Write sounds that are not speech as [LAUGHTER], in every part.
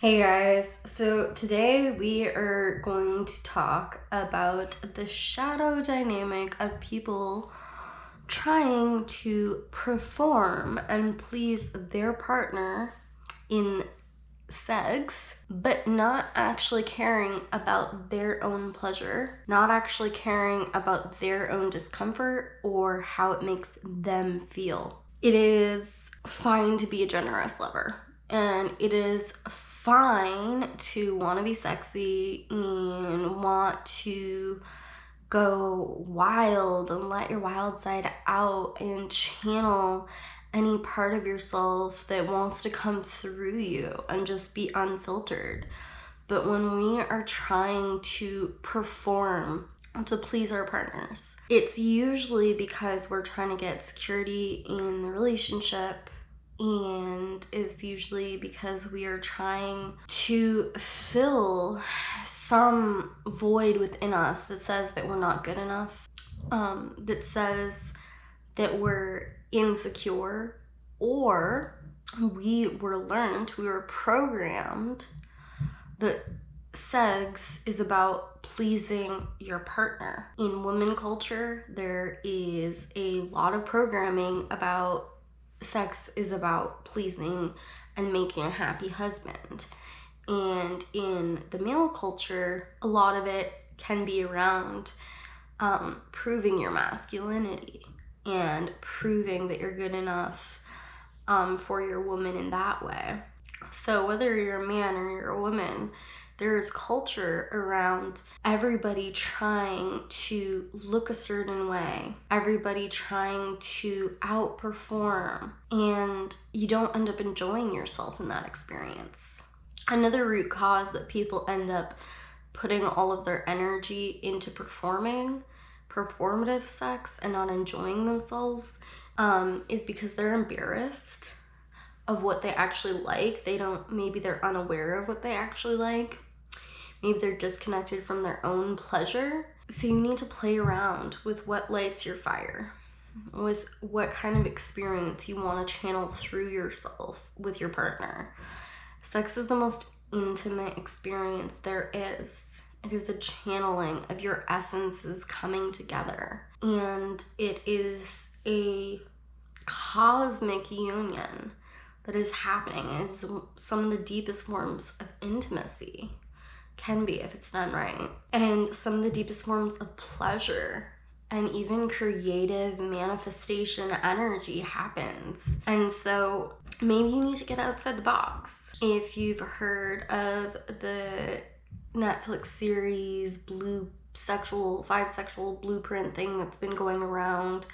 Hey guys, so today we are going to talk about the shadow dynamic of people trying to perform and please their partner in sex, but not actually caring about their own pleasure, not actually caring about their own discomfort or how it makes them feel. It is fine to be a generous lover, and it is fine to want to be sexy and want to go wild and let your wild side out and channel any part of yourself that wants to come through you and just be unfiltered. But when we are trying to perform to please our partners, it's usually because we're trying to get security in the relationship and is usually because we are trying to fill some void within us that says that we're not good enough, um, that says that we're insecure, or we were learned, we were programmed that sex is about pleasing your partner. In women culture, there is a lot of programming about sex is about pleasing and making a happy husband. And in the male culture, a lot of it can be around um, proving your masculinity and proving that you're good enough um, for your woman in that way. So, whether you're a man or you're a woman, there's culture around everybody trying to look a certain way, everybody trying to outperform, and you don't end up enjoying yourself in that experience. Another root cause that people end up putting all of their energy into performing performative sex and not enjoying themselves um, is because they're embarrassed of what they actually like. They don't, maybe they're unaware of what they actually like. Maybe they're disconnected from their own pleasure. So you need to play around with what lights your fire, with what kind of experience you want to channel through yourself with your partner. Sex is the most intimate experience there is. It is a channeling of your essences coming together. And it is a cosmic union that is happening. It is some of the deepest forms of intimacy can be if it's done right. And some of the deepest forms of pleasure and even creative manifestation energy happens. And so maybe you need to get outside the box. If you've heard of the Netflix series Blue Sexual, Five Sexual Blueprint thing that's been going around,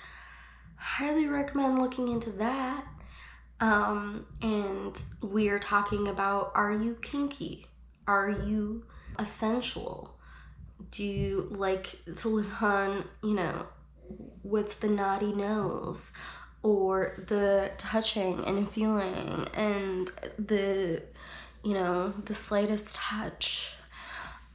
highly recommend looking into that. Um, and we are talking about are you kinky? Are you a sensual? Do you like to live on, you know, what's the naughty nose? Or the touching and feeling and the, you know, the slightest touch.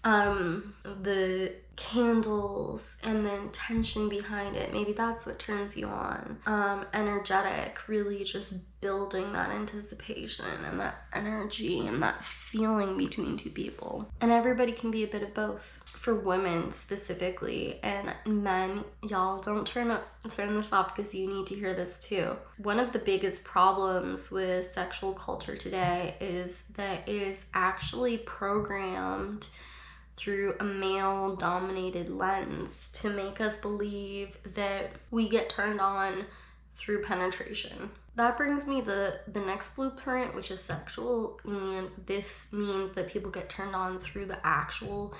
Um, the candles and the intention behind it. Maybe that's what turns you on. Um, energetic, really just building that anticipation and that energy and that feeling between two people. And everybody can be a bit of both. For women specifically and men, y'all don't turn up turn this off because you need to hear this too. One of the biggest problems with sexual culture today is that it is actually programmed through a male dominated lens to make us believe that we get turned on through penetration. That brings me the the next blueprint, which is sexual, and this means that people get turned on through the actual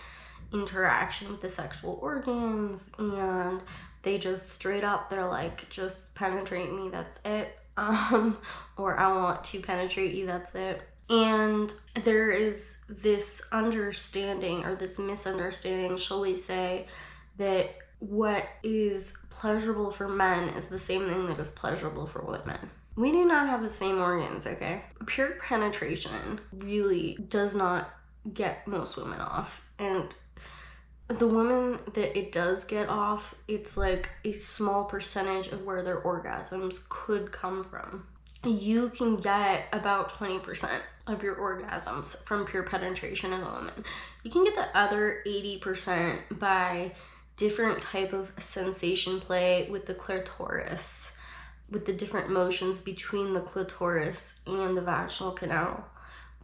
interaction with the sexual organs and they just straight up they're like just penetrate me that's it [LAUGHS] um or i want to penetrate you that's it and there is this understanding or this misunderstanding, shall we say, that what is pleasurable for men is the same thing that is pleasurable for women. We do not have the same organs, okay? Pure penetration really does not get most women off. And the women that it does get off, it's like a small percentage of where their orgasms could come from. You can get about 20% of your orgasms from pure penetration as a woman. You can get the other 80% by different type of sensation play with the clitoris, with the different motions between the clitoris and the vaginal canal,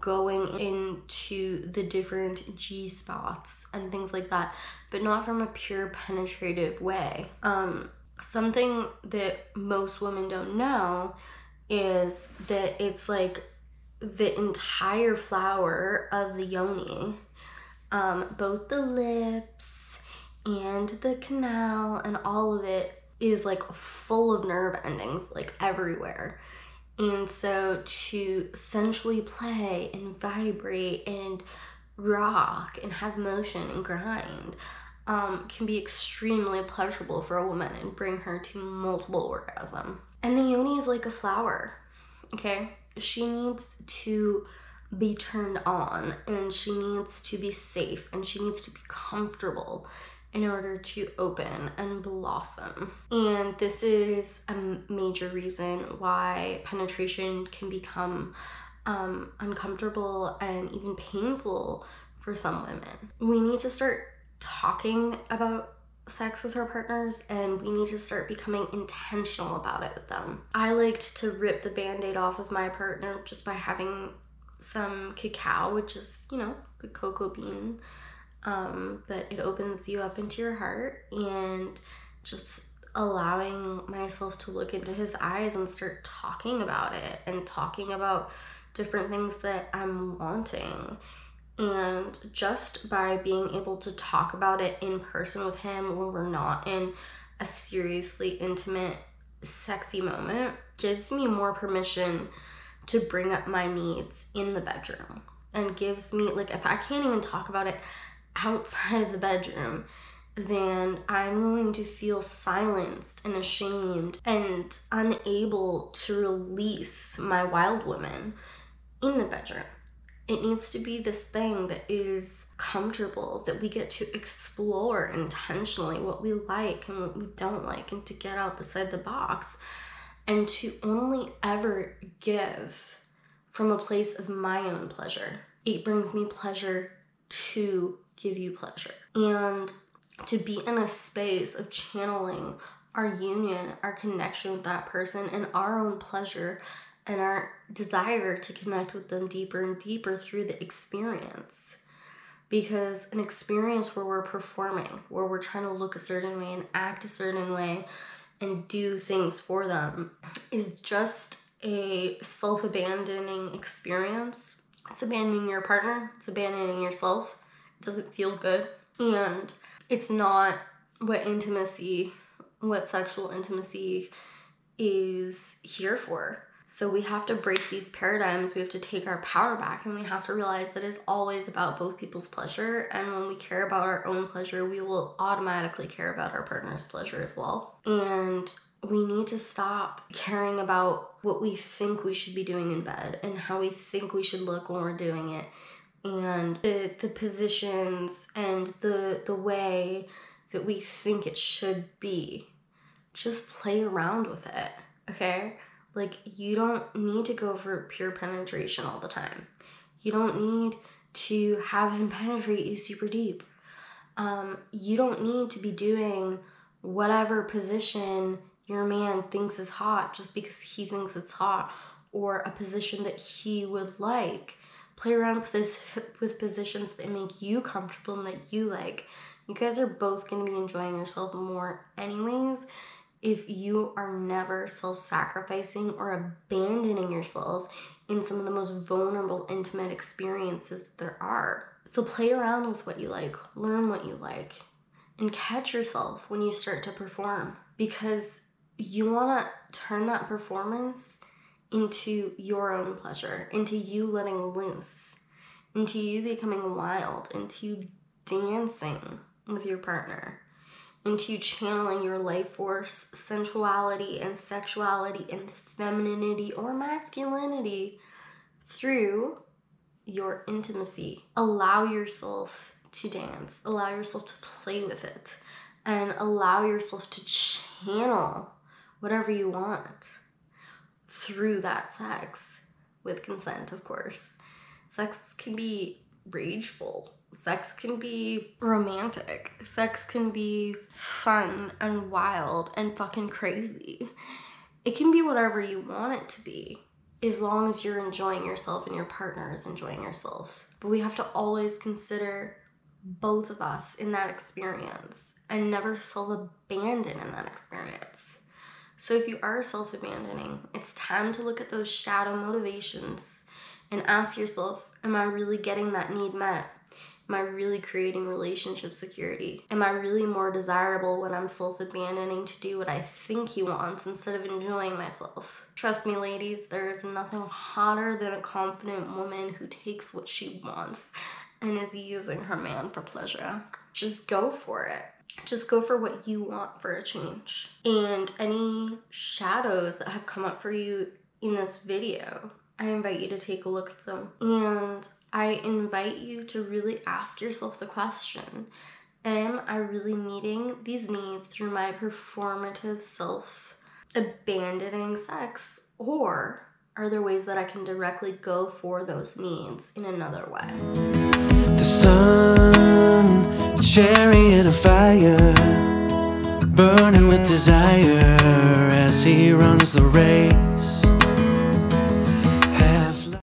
going into the different G spots and things like that, but not from a pure penetrative way. Um, something that most women don't know is that it's like the entire flower of the yoni, um, both the lips and the canal and all of it is like full of nerve endings, like everywhere. And so to sensually play and vibrate and rock and have motion and grind um, can be extremely pleasurable for a woman and bring her to multiple orgasm. And the yoni is like a flower, okay? She needs to be turned on and she needs to be safe and she needs to be comfortable in order to open and blossom. And this is a major reason why penetration can become um, uncomfortable and even painful for some women. We need to start talking about sex with our partners and we need to start becoming intentional about it with them. I liked to rip the band-aid off with my partner just by having some cacao, which is, you know, the cocoa bean. Um, but it opens you up into your heart and just allowing myself to look into his eyes and start talking about it and talking about different things that I'm wanting and just by being able to talk about it in person with him when we're not in a seriously intimate, sexy moment gives me more permission to bring up my needs in the bedroom and gives me, like, if I can't even talk about it outside of the bedroom, then I'm going to feel silenced and ashamed and unable to release my wild woman in the bedroom. It needs to be this thing that is comfortable, that we get to explore intentionally what we like and what we don't like, and to get outside the box, and to only ever give from a place of my own pleasure. It brings me pleasure to give you pleasure. And to be in a space of channeling our union, our connection with that person, and our own pleasure and our desire to connect with them deeper and deeper through the experience. Because an experience where we're performing, where we're trying to look a certain way and act a certain way and do things for them, is just a self abandoning experience. It's abandoning your partner, it's abandoning yourself. It doesn't feel good. And it's not what intimacy, what sexual intimacy is here for. So we have to break these paradigms. We have to take our power back and we have to realize that it's always about both people's pleasure. And when we care about our own pleasure, we will automatically care about our partner's pleasure as well. And we need to stop caring about what we think we should be doing in bed and how we think we should look when we're doing it and the, the positions and the the way that we think it should be just play around with it okay like, you don't need to go for pure penetration all the time. You don't need to have him [LAUGHS] penetrate you super deep. Um, you don't need to be doing whatever position your man thinks is hot just because he thinks it's hot or a position that he would like. Play around with this [LAUGHS] with positions that make you comfortable and that you like. You guys are both going to be enjoying yourself more anyways if you are never self sacrificing or abandoning yourself in some of the most vulnerable, intimate experiences that there are. So play around with what you like, learn what you like, and catch yourself when you start to perform because you want to turn that performance into your own pleasure, into you letting loose, into you becoming wild, into you dancing with your partner into channeling your life force, sensuality, and sexuality, and femininity or masculinity through your intimacy. Allow yourself to dance, allow yourself to play with it, and allow yourself to channel whatever you want through that sex with consent, of course. Sex can be rageful. Sex can be romantic. Sex can be fun and wild and fucking crazy. It can be whatever you want it to be, as long as you're enjoying yourself and your partner is enjoying yourself. But we have to always consider both of us in that experience and never self abandon in that experience. So if you are self abandoning, it's time to look at those shadow motivations and ask yourself Am I really getting that need met? Am I really creating relationship security? Am I really more desirable when I'm self abandoning to do what I think he wants instead of enjoying myself? Trust me, ladies, there is nothing hotter than a confident woman who takes what she wants and is using her man for pleasure. Just go for it. Just go for what you want for a change. And any shadows that have come up for you in this video, I invite you to take a look at them. And I invite you to really ask yourself the question Am I really meeting these needs through my performative self abandoning sex? Or are there ways that I can directly go for those needs in another way? The sun, chariot of fire, burning with desire as he runs the race.